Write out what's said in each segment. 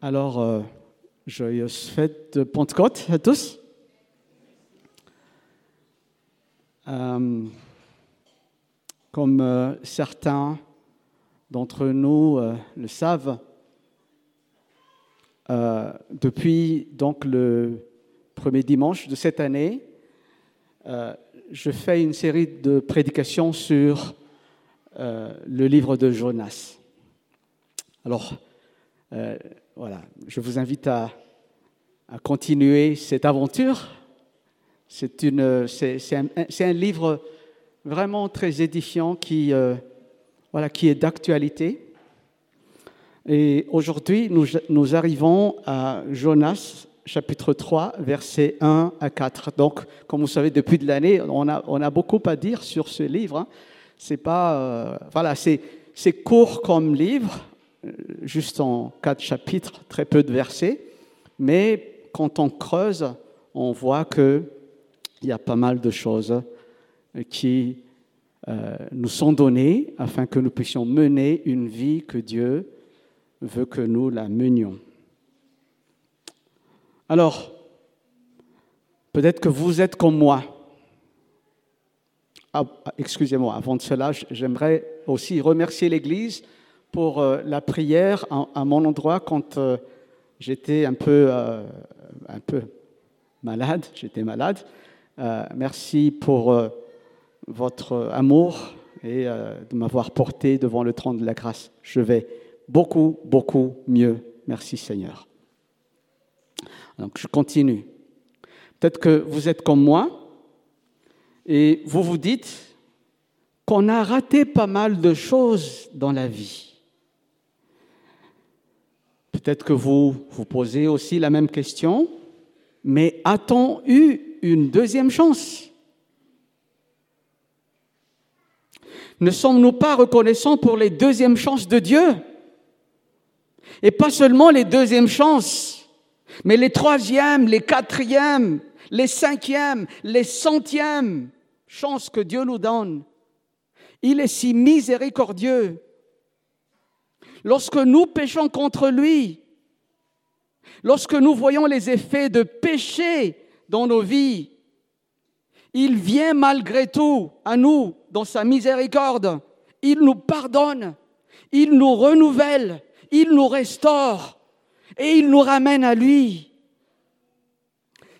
Alors, euh, joyeuse fête de Pentecôte à tous. Euh, comme euh, certains d'entre nous le savent, depuis donc le premier dimanche de cette année, je fais une série de prédications sur le livre de Jonas. Alors, voilà, je vous invite à, continuer cette aventure. C'est un, livre vraiment très édifiant qui, euh, est d'actualité. Et aujourd'hui, nous, arrivons à Jonas, chapitre 3, versets 1 à 4. Donc, comme vous savez, depuis de l'année, on a, beaucoup à dire sur ce livre. hein. C'est pas, euh, voilà, c'est, court comme livre, juste en quatre chapitres, très peu de versets. Mais quand on creuse, on voit que il y a pas mal de choses qui euh, nous sont données afin que nous puissions mener une vie que Dieu veut que nous la menions. Alors, peut-être que vous êtes comme moi. Ah, excusez-moi, avant de cela, j'aimerais aussi remercier l'Église pour euh, la prière à, mon endroit quand euh, j'étais un peu, euh, un peu malade, j'étais malade. Merci pour votre amour et de m'avoir porté devant le trône de la grâce. Je vais beaucoup, beaucoup mieux. Merci Seigneur. Donc je continue. Peut-être que vous êtes comme moi et vous vous dites qu'on a raté pas mal de choses dans la vie. Peut-être que vous vous posez aussi la même question, mais a-t-on eu une deuxième chance? Ne sommes-nous pas reconnaissants pour les deuxièmes chances de Dieu? Et pas seulement les deuxièmes chances, mais les troisièmes, les quatrièmes, les cinquièmes, les centièmes chances que Dieu nous donne. Il est si miséricordieux. Lorsque nous péchons contre lui, lorsque nous voyons les effets de péché dans nos vies, il vient malgré tout à nous dans sa miséricorde. Il nous pardonne, il nous renouvelle, il nous restaure et il nous ramène à lui.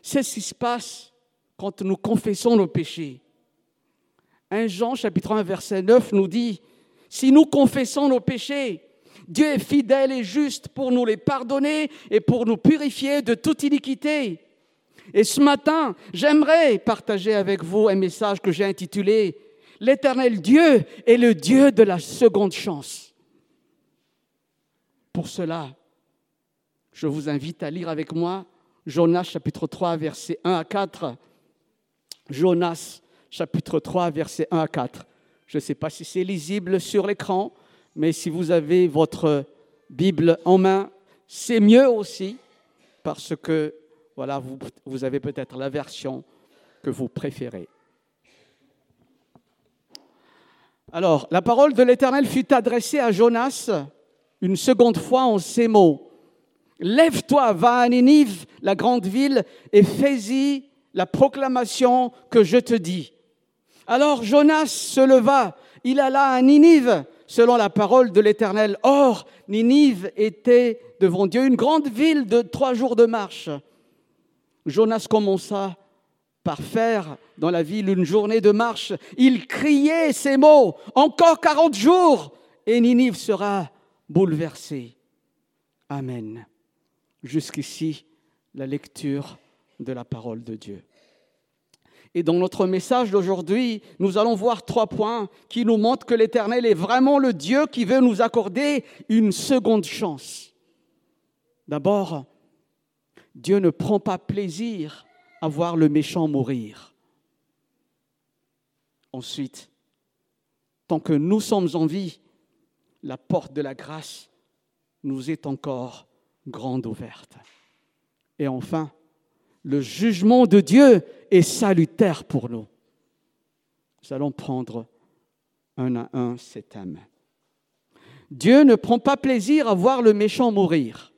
C'est ce qui se passe quand nous confessons nos péchés. 1 Jean chapitre 1 verset 9 nous dit, si nous confessons nos péchés, Dieu est fidèle et juste pour nous les pardonner et pour nous purifier de toute iniquité. Et ce matin, j'aimerais partager avec vous un message que j'ai intitulé L'Éternel Dieu est le Dieu de la seconde chance. Pour cela, je vous invite à lire avec moi Jonas chapitre 3 versets 1 à 4. Jonas chapitre 3 versets 1 à 4. Je ne sais pas si c'est lisible sur l'écran, mais si vous avez votre Bible en main, c'est mieux aussi parce que voilà, vous, vous avez peut-être la version que vous préférez. Alors, la parole de l'Éternel fut adressée à Jonas une seconde fois en ces mots. Lève-toi, va à Ninive, la grande ville, et fais-y la proclamation que je te dis. Alors Jonas se leva, il alla à Ninive, selon la parole de l'Éternel. Or, Ninive était devant Dieu une grande ville de trois jours de marche. Jonas commença par faire dans la ville une journée de marche. Il criait ces mots, encore 40 jours, et Ninive sera bouleversée. Amen. Jusqu'ici, la lecture de la parole de Dieu. Et dans notre message d'aujourd'hui, nous allons voir trois points qui nous montrent que l'Éternel est vraiment le Dieu qui veut nous accorder une seconde chance. D'abord, Dieu ne prend pas plaisir à voir le méchant mourir. Ensuite, tant que nous sommes en vie, la porte de la grâce nous est encore grande ouverte. Et enfin, le jugement de Dieu est salutaire pour nous. Nous allons prendre un à un ces thèmes. Dieu ne prend pas plaisir à voir le méchant mourir.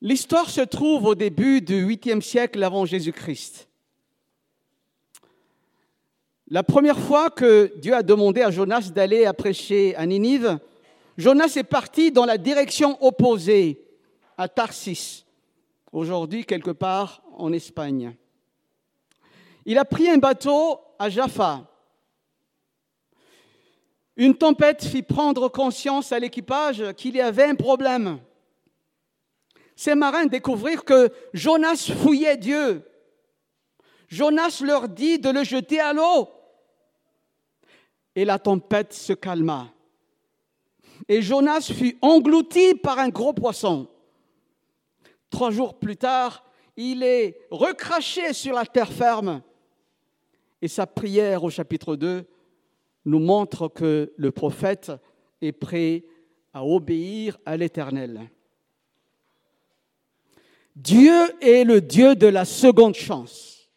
L'histoire se trouve au début du 8e siècle avant Jésus-Christ. La première fois que Dieu a demandé à Jonas d'aller prêcher à Ninive, Jonas est parti dans la direction opposée, à Tarsis, aujourd'hui quelque part en Espagne. Il a pris un bateau à Jaffa. Une tempête fit prendre conscience à l'équipage qu'il y avait un problème. Ces marins découvrirent que Jonas fouillait Dieu. Jonas leur dit de le jeter à l'eau. Et la tempête se calma. Et Jonas fut englouti par un gros poisson. Trois jours plus tard, il est recraché sur la terre ferme. Et sa prière au chapitre 2 nous montre que le prophète est prêt à obéir à l'Éternel. Dieu est le Dieu de la seconde chance.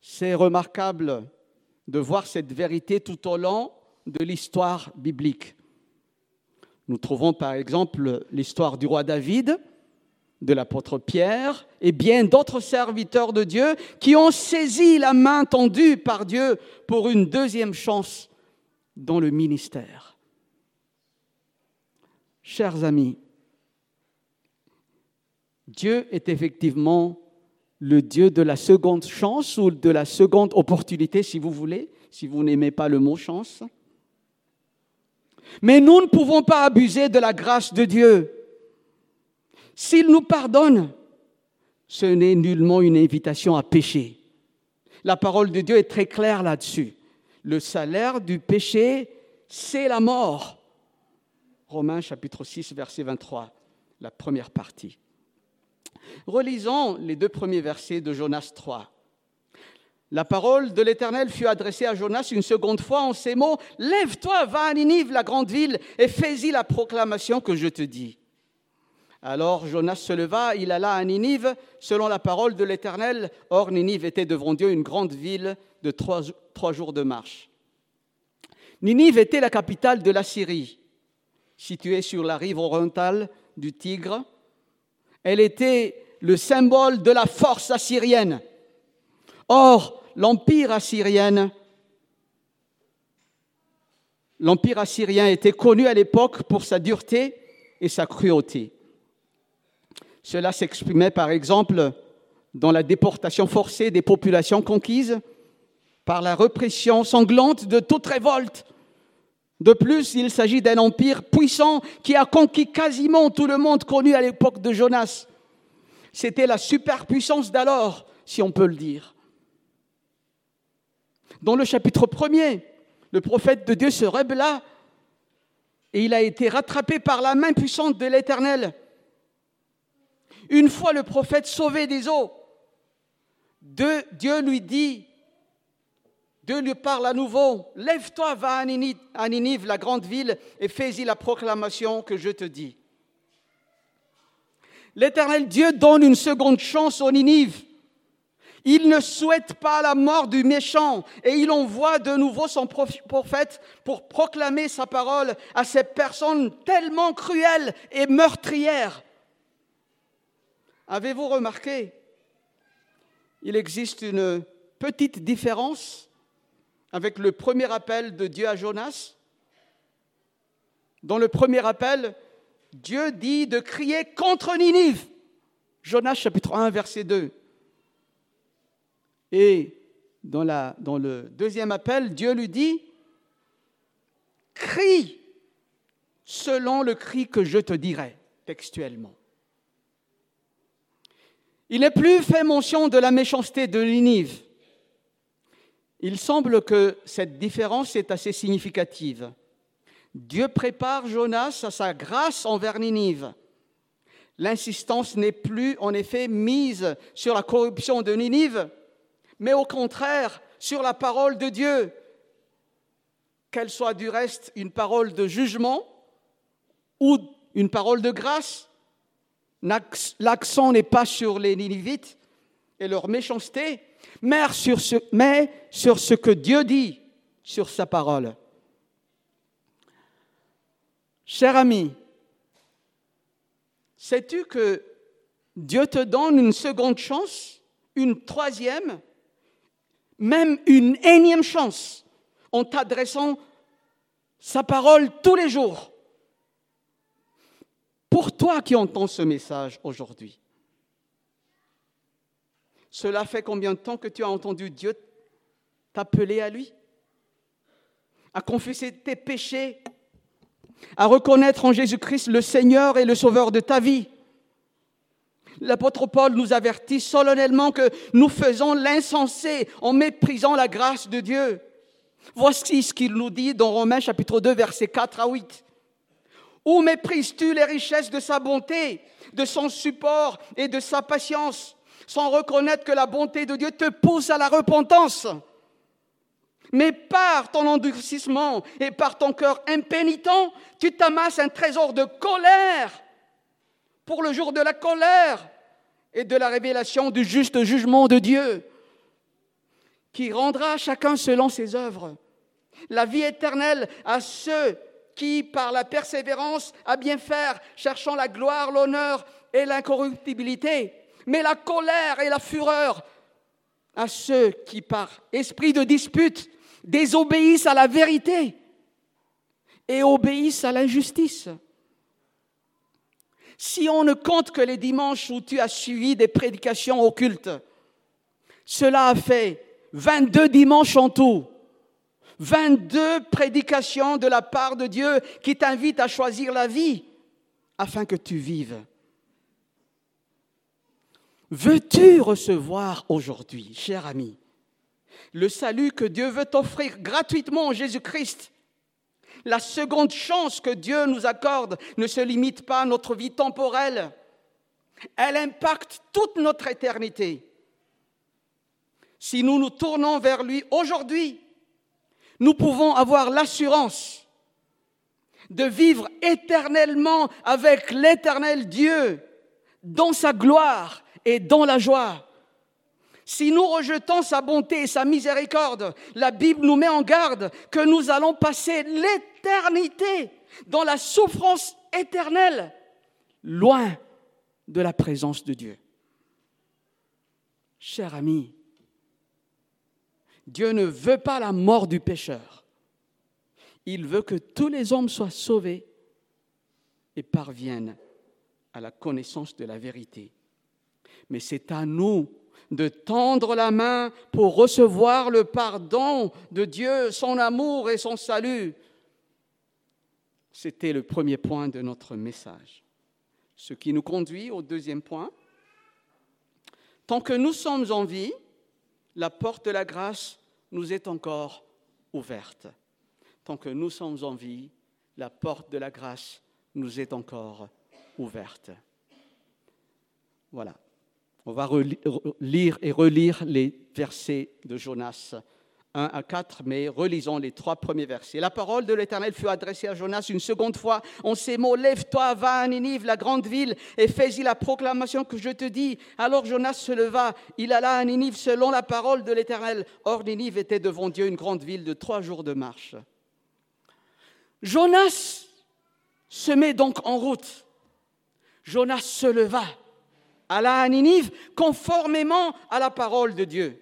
C'est remarquable de voir cette vérité tout au long de l'histoire biblique. Nous trouvons par exemple l'histoire du roi David, de l'apôtre Pierre et bien d'autres serviteurs de Dieu qui ont saisi la main tendue par Dieu pour une deuxième chance dans le ministère. Chers amis, Dieu est effectivement le Dieu de la seconde chance ou de la seconde opportunité, si vous voulez, si vous n'aimez pas le mot chance. Mais nous ne pouvons pas abuser de la grâce de Dieu. S'il nous pardonne, ce n'est nullement une invitation à pécher. La parole de Dieu est très claire là-dessus. Le salaire du péché, c'est la mort. Romains chapitre 6, verset 23, la première partie. Relisons les deux premiers versets de Jonas 3. La parole de l'Éternel fut adressée à Jonas une seconde fois en ces mots Lève-toi, va à Ninive, la grande ville, et fais-y la proclamation que je te dis. Alors Jonas se leva, il alla à Ninive, selon la parole de l'Éternel. Or, Ninive était devant Dieu une grande ville de trois, jours de marche. Ninive était la capitale de la Syrie, située sur la rive orientale du Tigre. Elle était le symbole de la force assyrienne. Or, l'empire assyrien, l'empire assyrien était connu à l'époque pour sa dureté et sa cruauté. Cela s'exprimait par exemple dans la déportation forcée des populations conquises, par la répression sanglante de toute révolte. De plus, il s'agit d'un empire puissant qui a conquis quasiment tout le monde connu à l'époque de Jonas. C'était la superpuissance d'alors, si on peut le dire. Dans le chapitre premier, le prophète de Dieu se rébella et il a été rattrapé par la main puissante de l'Éternel. Une fois le prophète sauvé des eaux, Dieu lui dit, Dieu lui parle à nouveau, lève-toi, va à Ninive, la grande ville, et fais-y la proclamation que je te dis. L'Éternel Dieu donne une seconde chance aux Ninive. Il ne souhaite pas la mort du méchant et il envoie de nouveau son prophète pour proclamer sa parole à ces personnes tellement cruelles et meurtrières. Avez-vous remarqué? Il existe une petite différence avec le premier appel de Dieu à Jonas. Dans le premier appel, Dieu dit de crier contre Ninive. Jonas chapitre 1 verset 2. Et dans, le deuxième appel, Dieu lui dit, crie selon le cri que je te dirai, textuellement. Il n'est plus fait mention de la méchanceté de Ninive. Il semble que cette différence est assez significative. Dieu prépare Jonas à sa grâce envers Ninive. L'insistance n'est plus en effet mise sur la corruption de Ninive, mais au contraire sur la parole de Dieu, qu'elle soit du reste une parole de jugement ou une parole de grâce. L'accent n'est pas sur les Ninivites et leur méchanceté, mais sur, ce, mais sur ce que Dieu dit sur sa parole. Cher ami, Sais-tu que Dieu te donne une seconde chance, une troisième, même une énième chance en t'adressant sa parole tous les jours. Pour toi qui entends ce message aujourd'hui, cela fait combien de temps que tu as entendu Dieu t'appeler à lui À confesser tes péchés À reconnaître en Jésus-Christ le Seigneur et le Sauveur de ta vie? L'apôtre Paul nous avertit solennellement que nous faisons l'insensé en méprisant la grâce de Dieu. Voici ce qu'il nous dit dans Romains chapitre 2 versets 4 à 8. Où méprises-tu les richesses de sa bonté, de son support et de sa patience, sans reconnaître que la bonté de Dieu te pousse à la repentance? Mais par ton endurcissement et par ton cœur impénitent, tu t'amasses un trésor de colère pour le jour de la colère et de la révélation du juste jugement de Dieu, qui rendra chacun selon ses œuvres. La vie éternelle à ceux qui, par la persévérance à bien faire, cherchant la gloire, l'honneur et l'incorruptibilité, mais la colère et la fureur à ceux qui, par esprit de dispute, désobéissent à la vérité et obéissent à l'injustice. Si on ne compte que les dimanches où tu as suivi des prédications occultes, cela a fait 22 dimanches en tout. 22 prédications de la part de Dieu qui t'invitent à choisir la vie afin que tu vives. Veux-tu recevoir aujourd'hui, cher ami, le salut que Dieu veut t'offrir gratuitement en Jésus-Christ? La seconde chance que Dieu nous accorde ne se limite pas à notre vie temporelle. Elle impacte toute notre éternité. Si nous nous tournons vers lui aujourd'hui, nous pouvons avoir l'assurance de vivre éternellement avec l'éternel Dieu dans sa gloire et dans la joie. Si nous rejetons sa bonté et sa miséricorde, la Bible nous met en garde que nous allons passer l'éternité dans la souffrance éternelle, loin de la présence de Dieu. Cher ami, Dieu ne veut pas la mort du pécheur. Il veut que tous les hommes soient sauvés et parviennent à la connaissance de la vérité. Mais c'est à nous de tendre la main pour recevoir le pardon de Dieu, son amour et son salut. C'était le premier point de notre message. Ce qui nous conduit au deuxième point. Tant que nous sommes en vie, la porte de la grâce nous est encore ouverte. Tant que nous sommes en vie, la porte de la grâce nous est encore ouverte. Voilà. On va lire et relire les versets de Jonas 1 à 4, mais relisons les trois premiers versets. La parole de l'Éternel fut adressée à Jonas une seconde fois en ces mots Lève-toi, va à Ninive, la grande ville, et fais-y la proclamation que je te dis. Alors Jonas se leva, il alla à Ninive selon la parole de l'Éternel. Or, Ninive était devant Dieu une grande ville de trois jours de marche. Jonas se met donc en route. Jonas se leva alla à Ninive conformément à la parole de Dieu.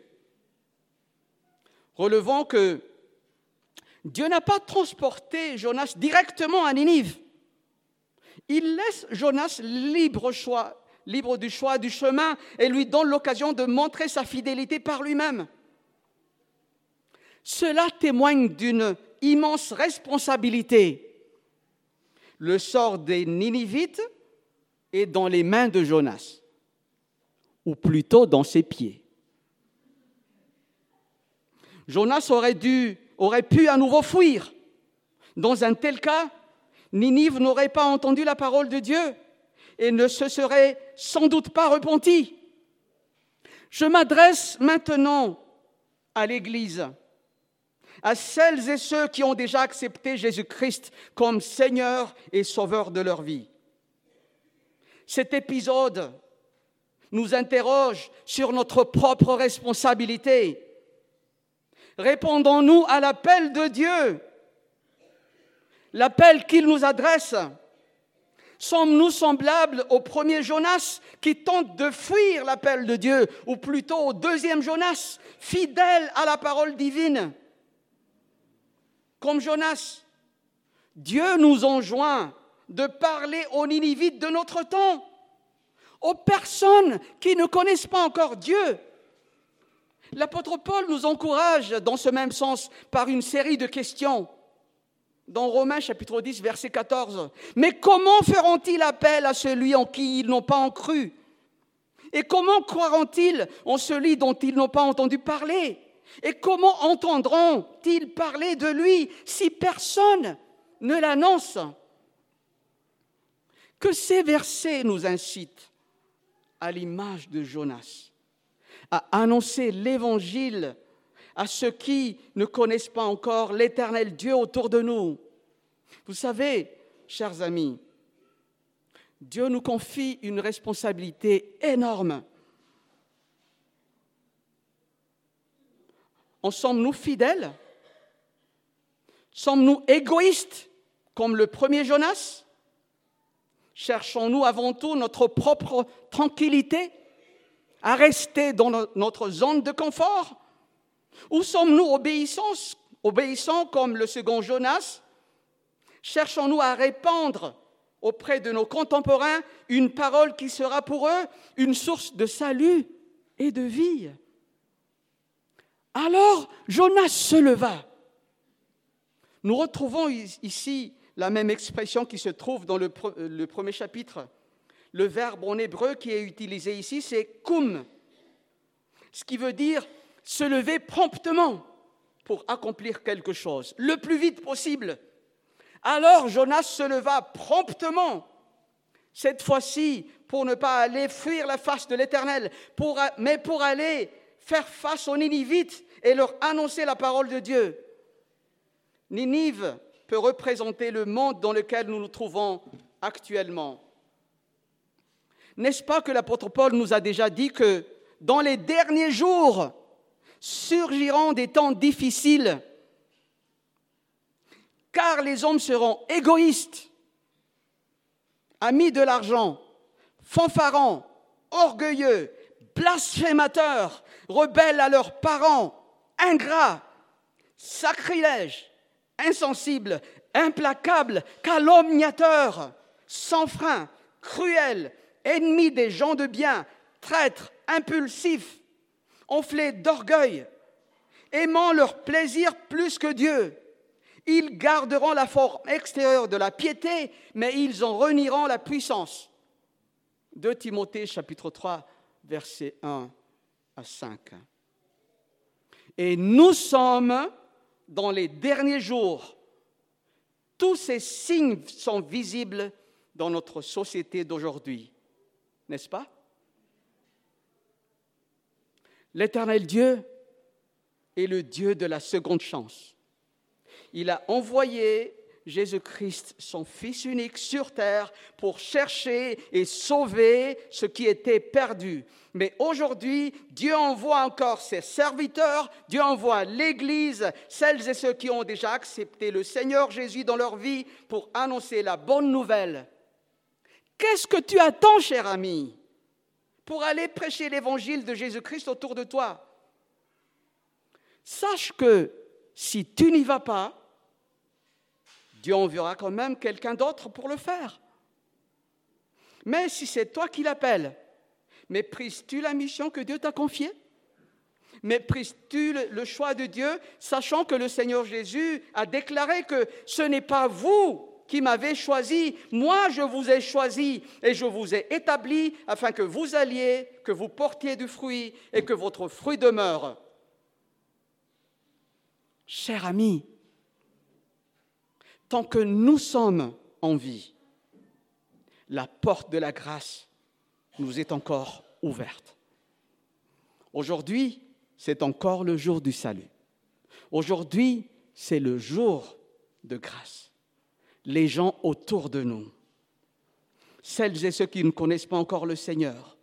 Relevons que Dieu n'a pas transporté Jonas directement à Ninive. Il laisse Jonas libre, du choix du chemin et lui donne l'occasion de montrer sa fidélité par lui-même. Cela témoigne d'une immense responsabilité. Le sort des Ninivites est dans les mains de Jonas ou plutôt dans ses pieds. Jonas aurait, dû, aurait pu à nouveau fuir. Dans un tel cas, Ninive n'aurait pas entendu la parole de Dieu et ne se serait sans doute pas repenti. Je m'adresse maintenant à l'Église, à celles et ceux qui ont déjà accepté Jésus-Christ comme Seigneur et Sauveur de leur vie. Cet épisode nous interroge sur notre propre responsabilité. Répondons-nous à l'appel de Dieu, l'appel qu'il nous adresse. Sommes-nous semblables au premier Jonas qui tente de fuir l'appel de Dieu, ou plutôt au deuxième Jonas, fidèle à la parole divine? Comme Jonas, Dieu nous enjoint de parler aux Ninivites de notre temps, aux personnes qui ne connaissent pas encore Dieu. L'apôtre Paul nous encourage dans ce même sens par une série de questions dans Romains chapitre 10, verset 14. Mais comment feront-ils appel à celui en qui ils n'ont pas cru? Et comment croiront-ils en celui dont ils n'ont pas entendu parler? Et comment entendront-ils parler de lui si personne ne l'annonce? Que ces versets nous incitent, à l'image de Jonas, à annoncer l'évangile à ceux qui ne connaissent pas encore l'éternel Dieu autour de nous. Vous savez, chers amis, Dieu nous confie une responsabilité énorme. En sommes-nous fidèles? Sommes-nous égoïstes comme le premier Jonas? Cherchons-nous avant tout notre propre tranquillité à rester dans notre zone de confort? Ou sommes-nous obéissants, comme le second Jonas? Cherchons-nous à répandre auprès de nos contemporains une parole qui sera pour eux une source de salut et de vie? Alors Jonas se leva. Nous retrouvons ici la même expression qui se trouve dans le, premier chapitre. Le verbe en hébreu qui est utilisé ici, c'est kum, ce qui veut dire se lever promptement pour accomplir quelque chose, le plus vite possible. Alors Jonas se leva promptement, cette fois-ci pour ne pas aller fuir la face de l'Éternel, mais pour aller faire face aux Ninivites et leur annoncer la parole de Dieu. Ninive peut représenter le monde dans lequel nous nous trouvons actuellement. N'est-ce pas que l'apôtre Paul nous a déjà dit que dans les derniers jours, surgiront des temps difficiles, car les hommes seront égoïstes, amis de l'argent, fanfarons, orgueilleux, blasphémateurs, rebelles à leurs parents, ingrats, sacrilèges, insensibles, implacables, calomniateurs, sans frein, cruels, ennemis des gens de bien, traîtres, impulsifs, enflés d'orgueil, aimant leur plaisir plus que Dieu. Ils garderont la forme extérieure de la piété, mais ils en renieront la puissance. De Timothée chapitre 3, versets 1 à 5. Et nous sommes dans les derniers jours. Tous ces signes sont visibles dans notre société d'aujourd'hui, n'est-ce pas? L'éternel Dieu est le Dieu de la seconde chance. Il a envoyé Jésus-Christ, son Fils unique, sur terre pour chercher et sauver ce qui était perdu. Mais aujourd'hui, Dieu envoie encore ses serviteurs, Dieu envoie l'Église, celles et ceux qui ont déjà accepté le Seigneur Jésus dans leur vie pour annoncer la bonne nouvelle. Qu'est-ce que tu attends, cher ami pour aller prêcher l'évangile de Jésus-Christ autour de toi? Sache que si tu n'y vas pas, Dieu enverra quand même quelqu'un d'autre pour le faire. Mais si c'est toi qui l'appelles, méprises-tu la mission que Dieu t'a confiée? Méprises-tu le choix de Dieu, sachant que le Seigneur Jésus a déclaré que ce n'est pas vous qui m'avez choisi, moi je vous ai choisi et je vous ai établi afin que vous alliez, que vous portiez du fruit et que votre fruit demeure. Cher ami, tant que nous sommes en vie, la porte de la grâce nous est encore ouverte. Aujourd'hui, c'est encore le jour du salut. Aujourd'hui, c'est le jour de grâce les gens autour de nous, celles et ceux qui ne connaissent pas encore le Seigneur,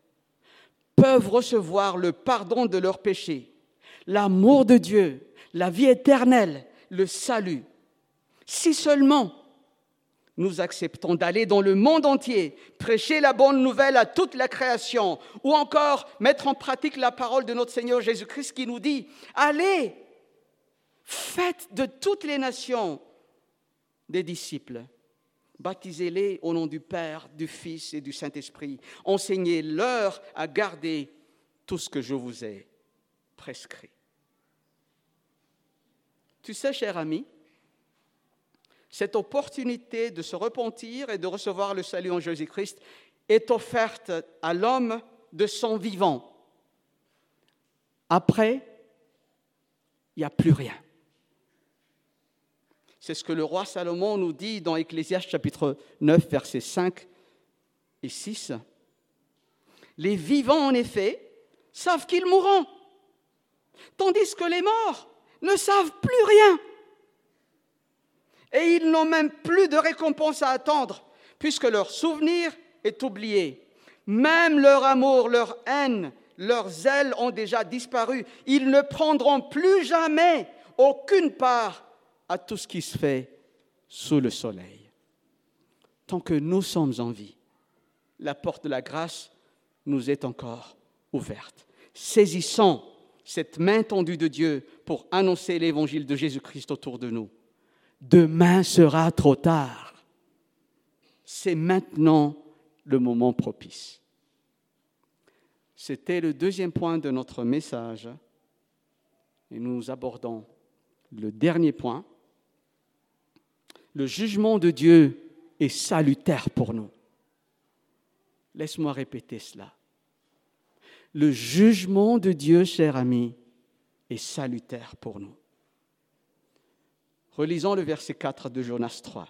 peuvent recevoir le pardon de leurs péchés, l'amour de Dieu, la vie éternelle, le salut, si seulement nous acceptons d'aller dans le monde entier, prêcher la bonne nouvelle à toute la création, ou encore mettre en pratique la parole de notre Seigneur Jésus-Christ qui nous dit, allez, faites de toutes les nations des disciples, baptisez-les au nom du Père, du Fils et du Saint-Esprit, enseignez-leur à garder tout ce que je vous ai prescrit. Tu sais, cher ami, cette opportunité de se repentir et de recevoir le salut en Jésus-Christ est offerte à l'homme de son vivant. Après, il n'y a plus rien. C'est ce que le roi Salomon nous dit dans Ecclésiaste chapitre 9, versets 5 et 6. Les vivants, en effet, savent qu'ils mourront, tandis que les morts ne savent plus rien et ils n'ont même plus de récompense à attendre, puisque leur souvenir est oublié. Même leur amour, leur haine, leurs ailes ont déjà disparu. Ils ne prendront plus jamais aucune part à tout ce qui se fait sous le soleil. Tant que nous sommes en vie, la porte de la grâce nous est encore ouverte. Saisissons cette main tendue de Dieu pour annoncer l'évangile de Jésus-Christ autour de nous demain sera trop tard. C'est maintenant le moment propice. C'était le deuxième point de notre message. Et nous abordons le dernier point. Le jugement de Dieu est salutaire pour nous. Laisse-moi répéter cela. Le jugement de Dieu, cher ami, est salutaire pour nous. Relisons le verset 4 de Jonas 3.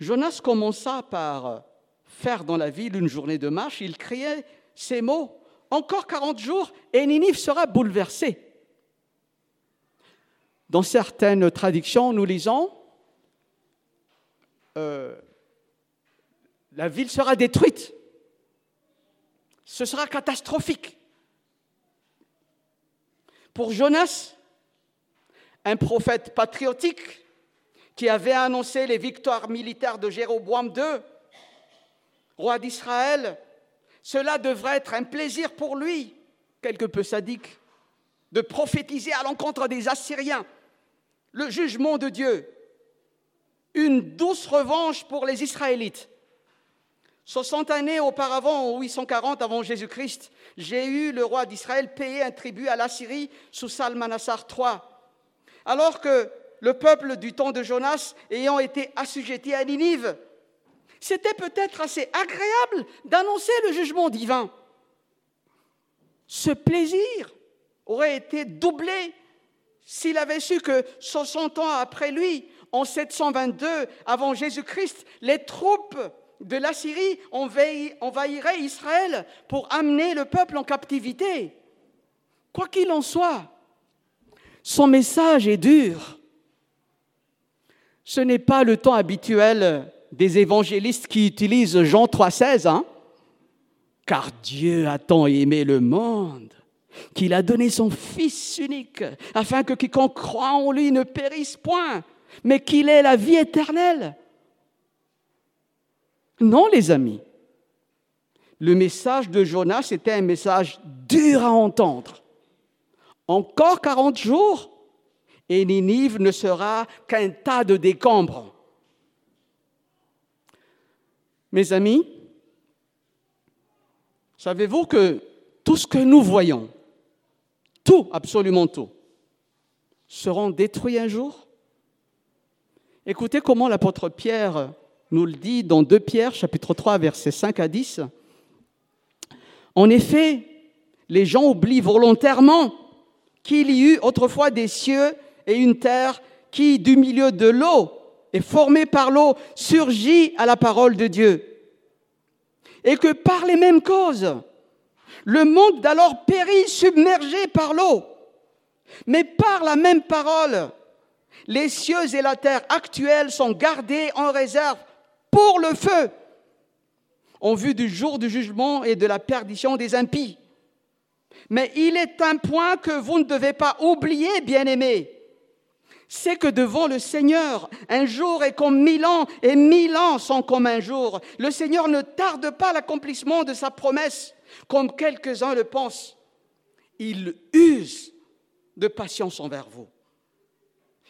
Jonas commença par faire dans la ville une journée de marche. Il criait ces mots Encore 40 jours et Ninive sera bouleversée. Dans certaines traductions, nous lisons euh, La ville sera détruite. Ce sera catastrophique. Pour Jonas, un prophète patriotique qui avait annoncé les victoires militaires de Jéroboam II, roi d'Israël. Cela devrait être un plaisir pour lui, quelque peu sadique, de prophétiser à l'encontre des Assyriens le jugement de Dieu, une douce revanche pour les Israélites. 60 années auparavant, en 840 avant Jésus-Christ, j'ai eu le roi d'Israël payer un tribut à l'Assyrie sous Salmanassar III alors que le peuple du temps de Jonas ayant été assujetti à Ninive. C'était peut-être assez agréable d'annoncer le jugement divin. Ce plaisir aurait été doublé s'il avait su que 60 ans après lui, en 722 avant Jésus-Christ, les troupes de la Syrie envahiraient Israël pour amener le peuple en captivité. Quoi qu'il en soit, son message est dur. Ce n'est pas le temps habituel des évangélistes qui utilisent Jean 3,16, hein? car Dieu a tant aimé le monde qu'il a donné son Fils unique, afin que quiconque croit en lui ne périsse point, mais qu'il ait la vie éternelle. Non, les amis. Le message de Jonas était un message dur à entendre. Encore 40 jours et Ninive ne sera qu'un tas de décombres. Mes amis, savez-vous que tout ce que nous voyons, tout, absolument tout, seront détruits un jour? Écoutez comment l'apôtre Pierre nous le dit dans 2 Pierre, chapitre 3, versets 5 à 10. En effet, les gens oublient volontairement qu'il y eut autrefois des cieux et une terre qui, du milieu de l'eau et formée par l'eau, surgit à la parole de Dieu. Et que par les mêmes causes, le monde d'alors périt submergé par l'eau. Mais par la même parole, les cieux et la terre actuels sont gardés en réserve pour le feu, en vue du jour du jugement et de la perdition des impies. Mais il est un point que vous ne devez pas oublier, bien-aimés. c'est que devant le Seigneur, un jour est comme mille ans et mille ans sont comme un jour. Le Seigneur ne tarde pas l'accomplissement de sa promesse, comme quelques-uns le pensent. Il use de patience envers vous.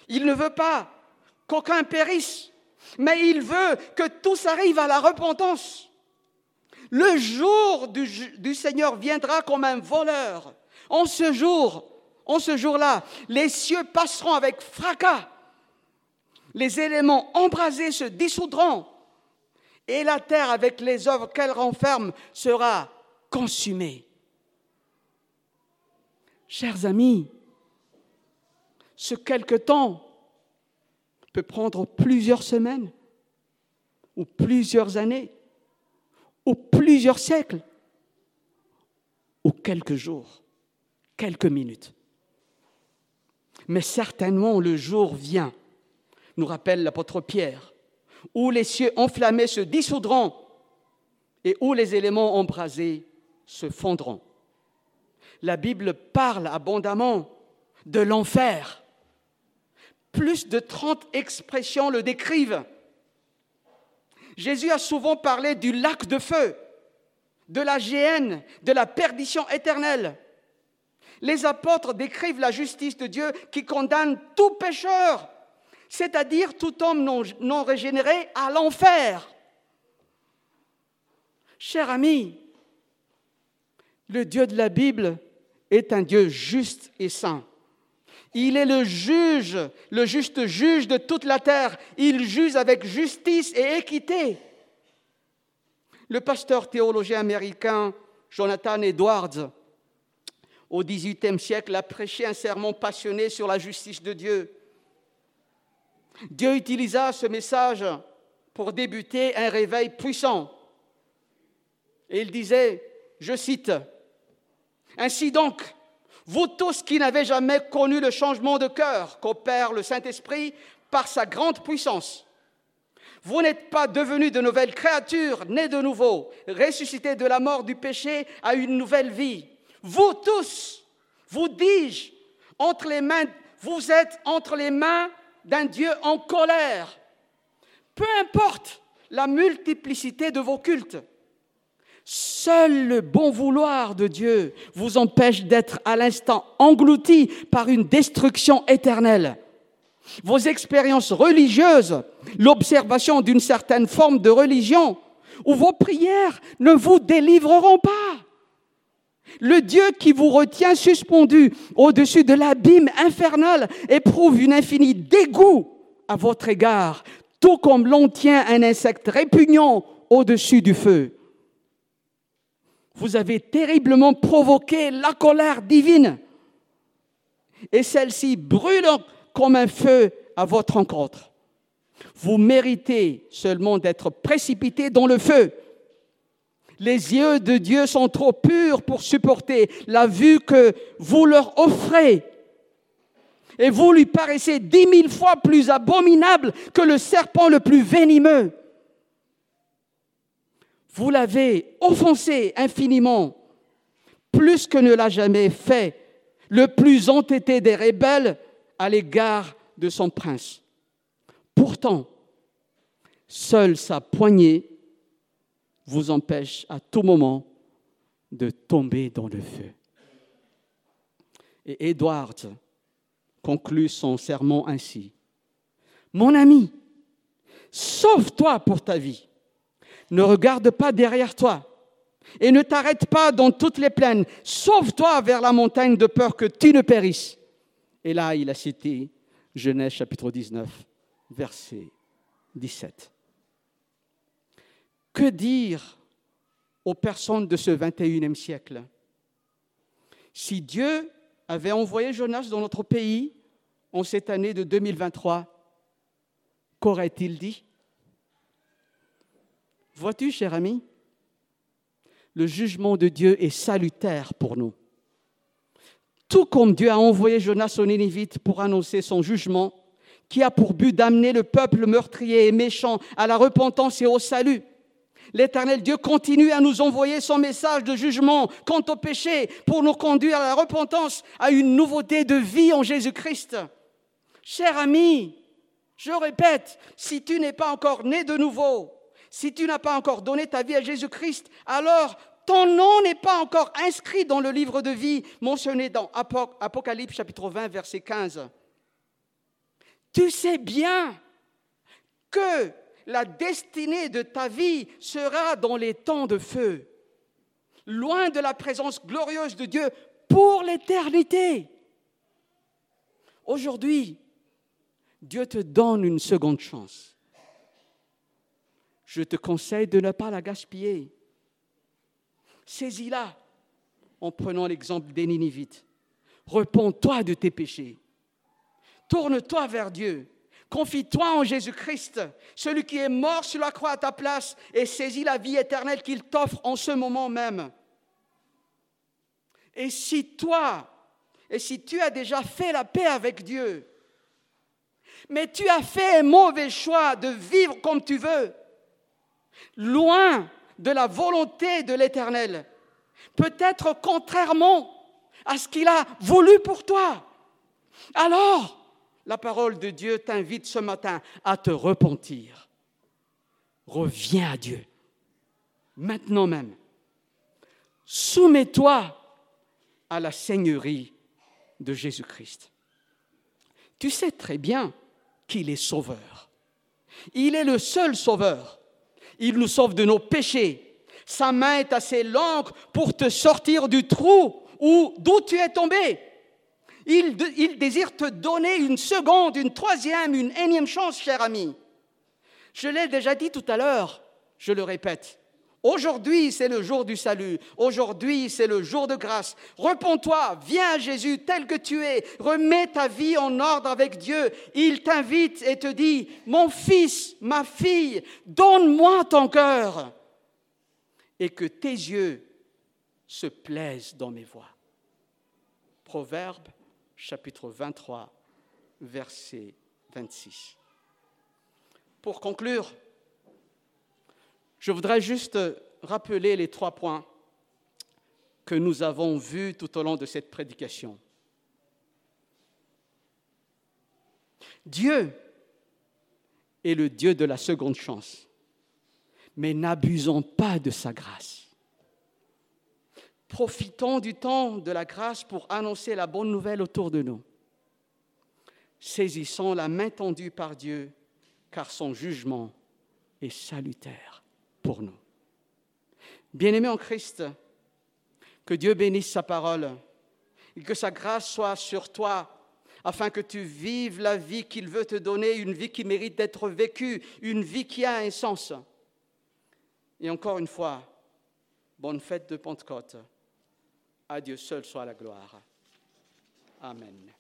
Il ne veut pas qu'aucun périsse, mais il veut que tous arrivent à la repentance. Le jour du, Seigneur viendra comme un voleur. En ce jour, en ce jour-là, les cieux passeront avec fracas. Les éléments embrasés se dissoudront et la terre avec les œuvres qu'elle renferme sera consumée. Chers amis, ce quelque temps peut prendre plusieurs semaines ou plusieurs années ou plusieurs siècles ou quelques jours, quelques minutes. Mais certainement le jour vient, nous rappelle l'apôtre Pierre, où les cieux enflammés se dissoudront et où les éléments embrasés se fondront. La Bible parle abondamment de l'enfer. Plus de 30 expressions le décrivent. Jésus a souvent parlé du lac de feu, de la géhenne, de la perdition éternelle. Les apôtres décrivent la justice de Dieu qui condamne tout pécheur, c'est-à-dire tout homme non, régénéré, à l'enfer. Cher ami, le Dieu de la Bible est un Dieu juste et saint. Il est le juge, le juste juge de toute la terre. Il juge avec justice et équité. Le pasteur théologien américain Jonathan Edwards, au XVIIIe siècle, a prêché un sermon passionné sur la justice de Dieu. Dieu utilisa ce message pour débuter un réveil puissant. Et il disait, je cite, Ainsi donc, vous tous qui n'avez jamais connu le changement de cœur qu'opère le Saint-Esprit par sa grande puissance, vous n'êtes pas devenus de nouvelles créatures, nées de nouveau, ressuscités de la mort du péché à une nouvelle vie. Vous tous, vous dis-je, entre les mains, vous êtes entre les mains d'un Dieu en colère. Peu importe la multiplicité de vos cultes, Seul le bon vouloir de Dieu vous empêche d'être à l'instant englouti par une destruction éternelle. Vos expériences religieuses, l'observation d'une certaine forme de religion ou vos prières ne vous délivreront pas. Le Dieu qui vous retient suspendu au-dessus de l'abîme infernal éprouve une infinie dégoût à votre égard, tout comme l'on tient un insecte répugnant au-dessus du feu vous avez terriblement provoqué la colère divine. Et celle-ci brûle comme un feu à votre rencontre. Vous méritez seulement d'être précipité dans le feu. Les yeux de Dieu sont trop purs pour supporter la vue que vous leur offrez. Et vous lui paraissez dix mille fois plus abominable que le serpent le plus venimeux vous l'avez offensé infiniment, plus que ne l'a jamais fait le plus entêté des rebelles à l'égard de son prince. Pourtant, seule sa poignée vous empêche à tout moment de tomber dans le feu. Et Edward conclut son sermon ainsi. Mon ami, sauve-toi pour ta vie ne regarde pas derrière toi et ne t'arrête pas dans toutes les plaines. Sauve-toi vers la montagne de peur que tu ne périsses. Et là, il a cité Genèse chapitre 19, verset 17. Que dire aux personnes de ce 21e siècle? Si Dieu avait envoyé Jonas dans notre pays en cette année de 2023, qu'aurait-il dit? Vois-tu, cher ami, le jugement de Dieu est salutaire pour nous. Tout comme Dieu a envoyé Jonas au Nénévite pour annoncer son jugement, qui a pour but d'amener le peuple meurtrier et méchant à la repentance et au salut. L'Éternel Dieu continue à nous envoyer son message de jugement quant au péché pour nous conduire à la repentance, à une nouveauté de vie en Jésus-Christ. Cher ami, je répète, si tu n'es pas encore né de nouveau, si tu n'as pas encore donné ta vie à Jésus-Christ, alors ton nom n'est pas encore inscrit dans le livre de vie mentionné dans Apocalypse chapitre 20, verset 15. Tu sais bien que la destinée de ta vie sera dans les temps de feu, loin de la présence glorieuse de Dieu pour l'éternité. Aujourd'hui, Dieu te donne une seconde chance. Je te conseille de ne pas la gaspiller. Saisis-la en prenant l'exemple des Ninivites. Repends-toi de tes péchés. Tourne-toi vers Dieu. Confie-toi en Jésus-Christ, celui qui est mort sur la croix à ta place, et saisis la vie éternelle qu'il t'offre en ce moment même. Et si toi, et si tu as déjà fait la paix avec Dieu, mais tu as fait un mauvais choix de vivre comme tu veux, loin de la volonté de l'Éternel, peut-être contrairement à ce qu'il a voulu pour toi. Alors, la parole de Dieu t'invite ce matin à te repentir. Reviens à Dieu, maintenant même. Soumets-toi à la Seigneurie de Jésus-Christ. Tu sais très bien qu'il est sauveur. Il est le seul sauveur. Il nous sauve de nos péchés. Sa main est assez longue pour te sortir du trou où d'où tu es tombé. Il, il, désire te donner une seconde, une troisième, une énième chance, cher ami. Je l'ai déjà dit tout à l'heure, je le répète. Aujourd'hui, c'est le jour du salut. Aujourd'hui, c'est le jour de grâce. Repends-toi, viens Jésus tel que tu es. Remets ta vie en ordre avec Dieu. Il t'invite et te dit, mon fils, ma fille, donne-moi ton cœur. Et que tes yeux se plaisent dans mes voies. Proverbe chapitre 23, verset 26. Pour conclure, je voudrais juste rappeler les trois points que nous avons vus tout au long de cette prédication. Dieu est le Dieu de la seconde chance, mais n'abusons pas de sa grâce. Profitons du temps de la grâce pour annoncer la bonne nouvelle autour de nous. Saisissons la main tendue par Dieu, car son jugement est salutaire pour nous. Bien-aimé en Christ, que Dieu bénisse sa parole et que sa grâce soit sur toi afin que tu vives la vie qu'il veut te donner, une vie qui mérite d'être vécue, une vie qui a un sens. Et encore une fois, bonne fête de Pentecôte. À Dieu seul soit la gloire. Amen.